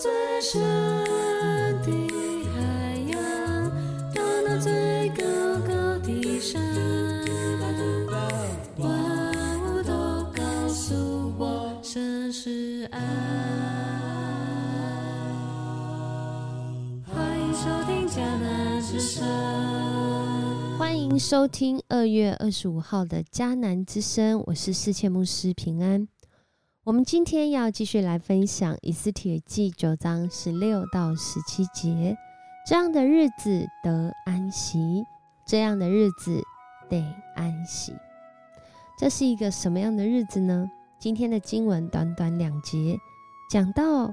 最深的海洋，到那最高高的山，万物都告诉我，神是爱。欢迎收听迦南之声。欢迎收听二月二十五号的迦南之声，我是世界牧师平安。我们今天要继续来分享以斯帖记九章十六到十七节。这样的日子得安息，这样的日子得安息。这是一个什么样的日子呢？今天的经文短短两节，讲到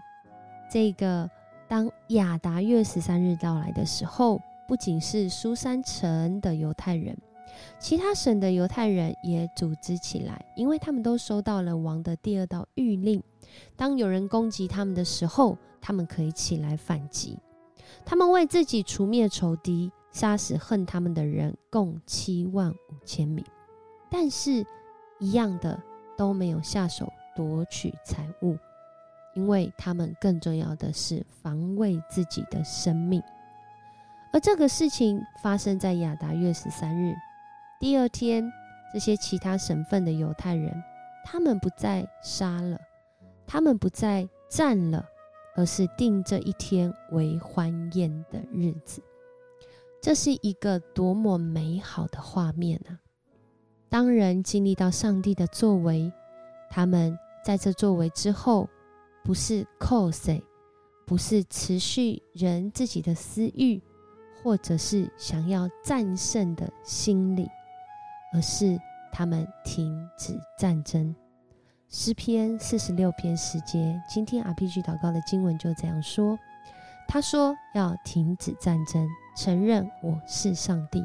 这个当亚达月十三日到来的时候。不仅是苏珊城的犹太人，其他省的犹太人也组织起来，因为他们都收到了王的第二道谕令：当有人攻击他们的时候，他们可以起来反击。他们为自己除灭仇敌，杀死恨他们的人，共七万五千名。但是，一样的都没有下手夺取财物，因为他们更重要的是防卫自己的生命。而这个事情发生在亚达月十三日，第二天，这些其他省份的犹太人，他们不再杀了，他们不再战了，而是定这一天为欢宴的日子。这是一个多么美好的画面啊！当人经历到上帝的作为，他们在这作为之后，不是 cos，不是持续人自己的私欲。或者是想要战胜的心理，而是他们停止战争。诗篇四十六篇十节，今天 RPG 祷告的经文就这样说：他说要停止战争，承认我是上帝，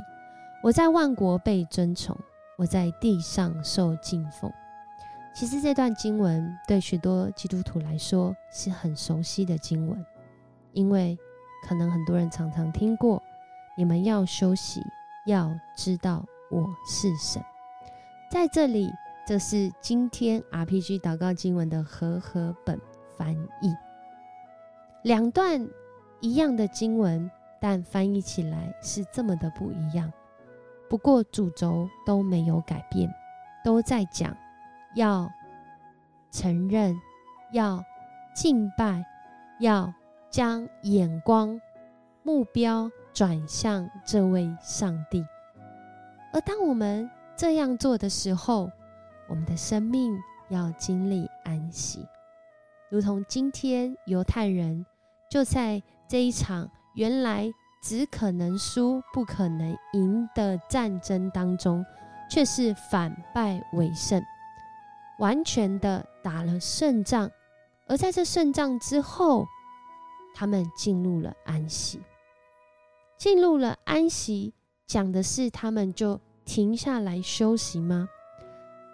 我在万国被尊崇，我在地上受敬奉。其实这段经文对许多基督徒来说是很熟悉的经文，因为。可能很多人常常听过，你们要休息，要知道我是神。在这里，这是今天 RPG 祷告经文的和合本翻译，两段一样的经文，但翻译起来是这么的不一样。不过主轴都没有改变，都在讲要承认，要敬拜，要。将眼光、目标转向这位上帝，而当我们这样做的时候，我们的生命要经历安息，如同今天犹太人就在这一场原来只可能输不可能赢的战争当中，却是反败为胜，完全的打了胜仗，而在这胜仗之后。他们进入了安息，进入了安息，讲的是他们就停下来休息吗？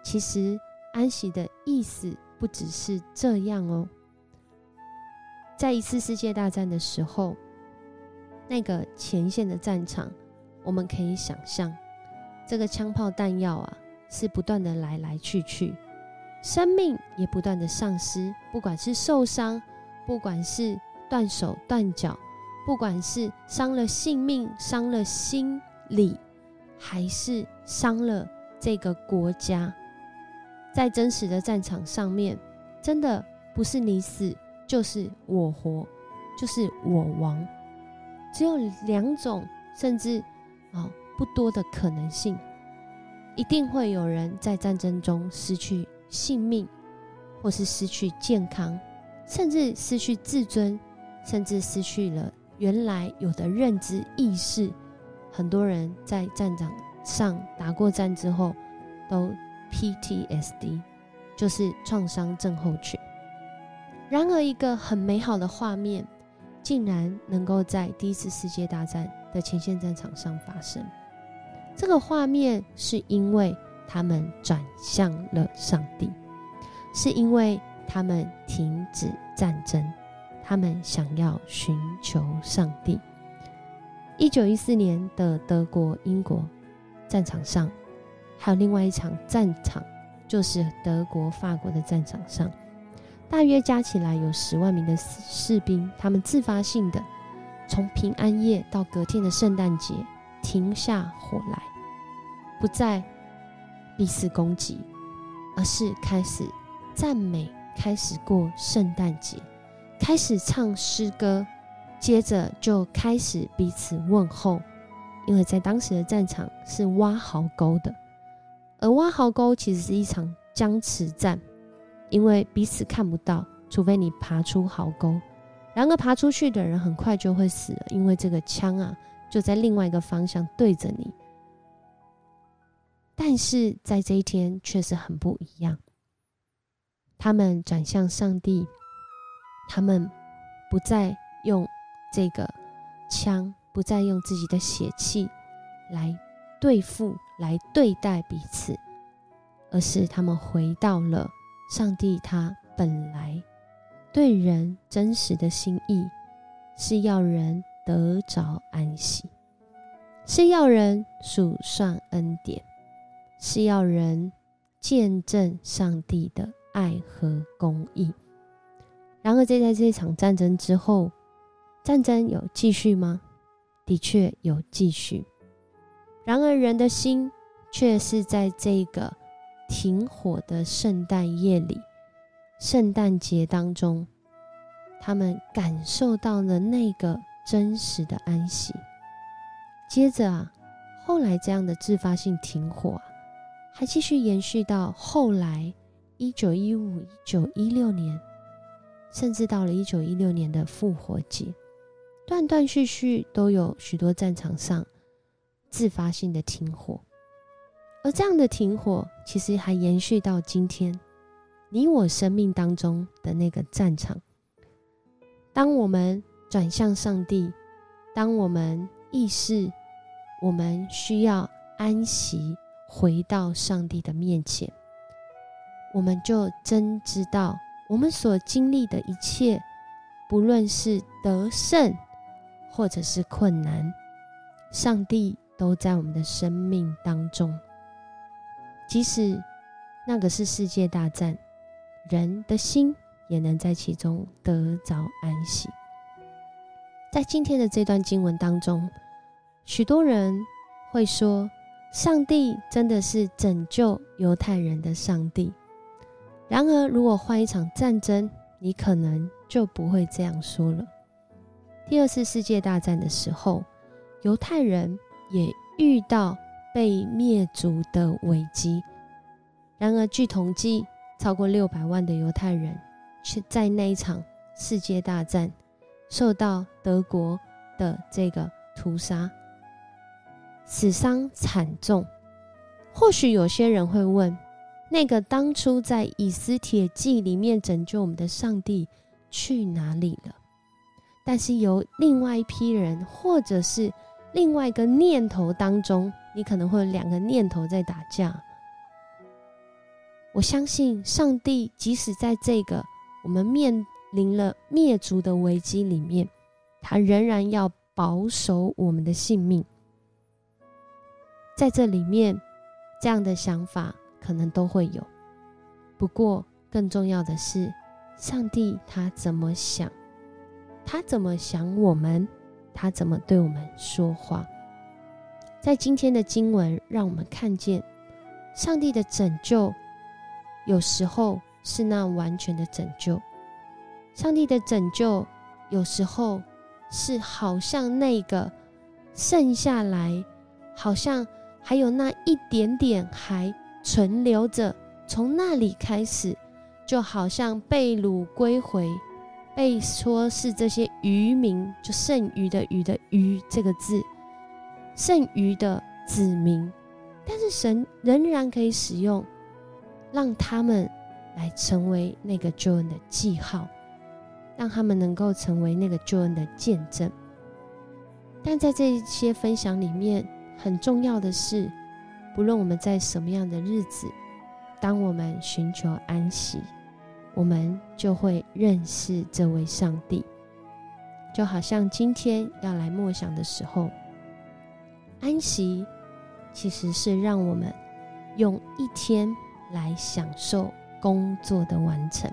其实安息的意思不只是这样哦。在一次世界大战的时候，那个前线的战场，我们可以想象，这个枪炮弹药啊，是不断的来来去去，生命也不断的丧失，不管是受伤，不管是。断手断脚，不管是伤了性命、伤了心理，还是伤了这个国家，在真实的战场上面，真的不是你死就是我活，就是我亡，只有两种，甚至啊不多的可能性，一定会有人在战争中失去性命，或是失去健康，甚至失去自尊。甚至失去了原来有的认知意识，很多人在战场上打过战之后，都 PTSD，就是创伤症候群。然而，一个很美好的画面，竟然能够在第一次世界大战的前线战场上发生。这个画面是因为他们转向了上帝，是因为他们停止战争。他们想要寻求上帝。一九一四年的德国、英国战场上，还有另外一场战场，就是德国、法国的战场上。大约加起来有十万名的士兵，他们自发性的从平安夜到隔天的圣诞节停下火来，不再彼此攻击，而是开始赞美，开始过圣诞节，开始唱诗歌，接着就开始彼此问候，因为在当时的战场是挖壕沟的，而挖壕沟其实是一场僵持战。因为彼此看不到，除非你爬出壕沟。然而爬出去的人很快就会死了，因为这个枪啊就在另外一个方向对着你。但是在这一天却是很不一样。他们转向上帝，他们不再用这个枪，不再用自己的血气来对付、来对待彼此，而是他们回到了。上帝他本来对人真实的心意，是要人得着安息，是要人数算恩典，是要人见证上帝的爱和公义。然而，在在这场战争之后，战争有继续吗？的确有继续。然而，人的心却是在这个。停火的圣诞夜里，圣诞节当中，他们感受到了那个真实的安息。接着啊，后来这样的自发性停火啊，还继续延续到后来一九一五、一九一六年，甚至到了一九一六年的复活节，断断续续都有许多战场上自发性的停火。而这样的停火，其实还延续到今天，你我生命当中的那个战场。当我们转向上帝，当我们意识我们需要安息，回到上帝的面前，我们就真知道，我们所经历的一切，不论是得胜，或者是困难，上帝都在我们的生命当中。即使那个是世界大战，人的心也能在其中得着安息。在今天的这段经文当中，许多人会说，上帝真的是拯救犹太人的上帝。然而，如果换一场战争，你可能就不会这样说了。第二次世界大战的时候，犹太人也遇到。被灭族的危机。然而，据统计，超过六百万的犹太人却在那一场世界大战受到德国的这个屠杀，死伤惨重。或许有些人会问：那个当初在《以斯帖记》里面拯救我们的上帝去哪里了？但是，有另外一批人，或者是另外一个念头当中。你可能会有两个念头在打架。我相信上帝，即使在这个我们面临了灭族的危机里面，他仍然要保守我们的性命。在这里面，这样的想法可能都会有。不过，更重要的是，上帝他怎么想？他怎么想我们？他怎么对我们说话？在今天的经文，让我们看见上帝的拯救，有时候是那完全的拯救。上帝的拯救有时候是好像那个剩下来，好像还有那一点点还存留着，从那里开始，就好像被掳归回，被说是这些渔民，就剩余的“余”的“余”这个字。剩余的子民，但是神仍然可以使用，让他们来成为那个救恩的记号，让他们能够成为那个救恩的见证。但在这一些分享里面，很重要的是，不论我们在什么样的日子，当我们寻求安息，我们就会认识这位上帝。就好像今天要来默想的时候。安息其实是让我们用一天来享受工作的完成。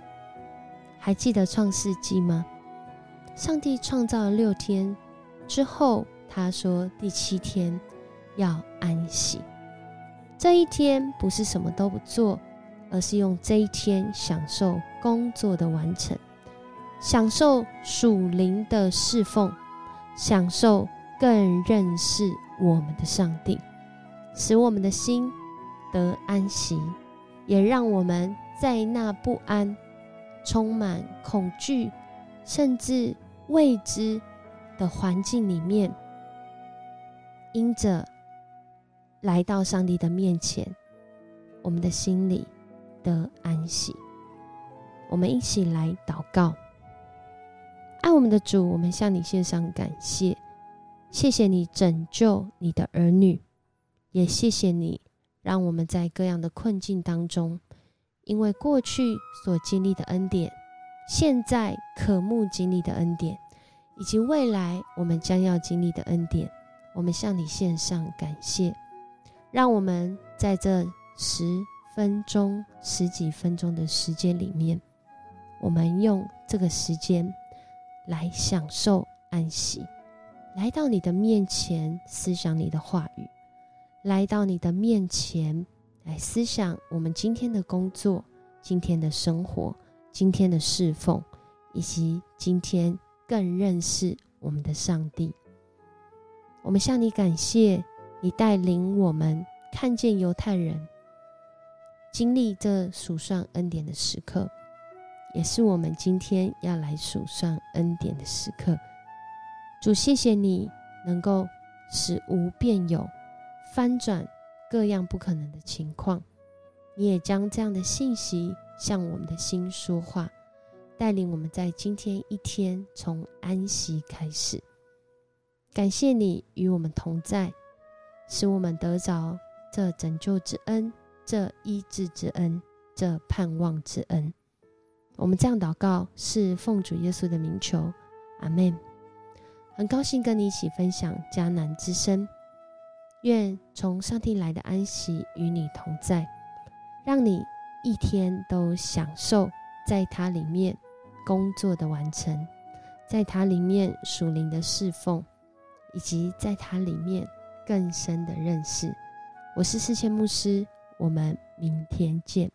还记得创世纪吗？上帝创造了六天之后，他说第七天要安息。这一天不是什么都不做，而是用这一天享受工作的完成，享受属灵的侍奉，享受更认识我们的上帝，使我们的心得安息，也让我们在那不安、充满恐惧，甚至。未知的环境里面，因着来到上帝的面前，我们的心里得安息。我们一起来祷告，爱我们的主，我们向你献上感谢，谢谢你拯救你的儿女，也谢谢你让我们在各样的困境当中，因为过去所经历的恩典。现在可目经历的恩典，以及未来我们将要经历的恩典，我们向你献上感谢。让我们在这十分钟、十几分钟的时间里面，我们用这个时间来享受安息，来到你的面前思想你的话语，来到你的面前来思想我们今天的工作、今天的生活。今天的侍奉，以及今天更认识我们的上帝，我们向你感谢，你带领我们看见犹太人经历这数算恩典的时刻，也是我们今天要来数算恩典的时刻。主，谢谢你能够使无变有，翻转各样不可能的情况，你也将这样的信息。向我们的心说话，带领我们在今天一天从安息开始。感谢你与我们同在，使我们得着这拯救之恩、这医治之恩、这盼望之恩。我们这样祷告，是奉主耶稣的名求，阿门。很高兴跟你一起分享迦南之声，愿从上帝来的安息与你同在，让你。一天都享受在它里面工作的完成，在它里面属灵的侍奉，以及在它里面更深的认识。我是世谦牧师，我们明天见。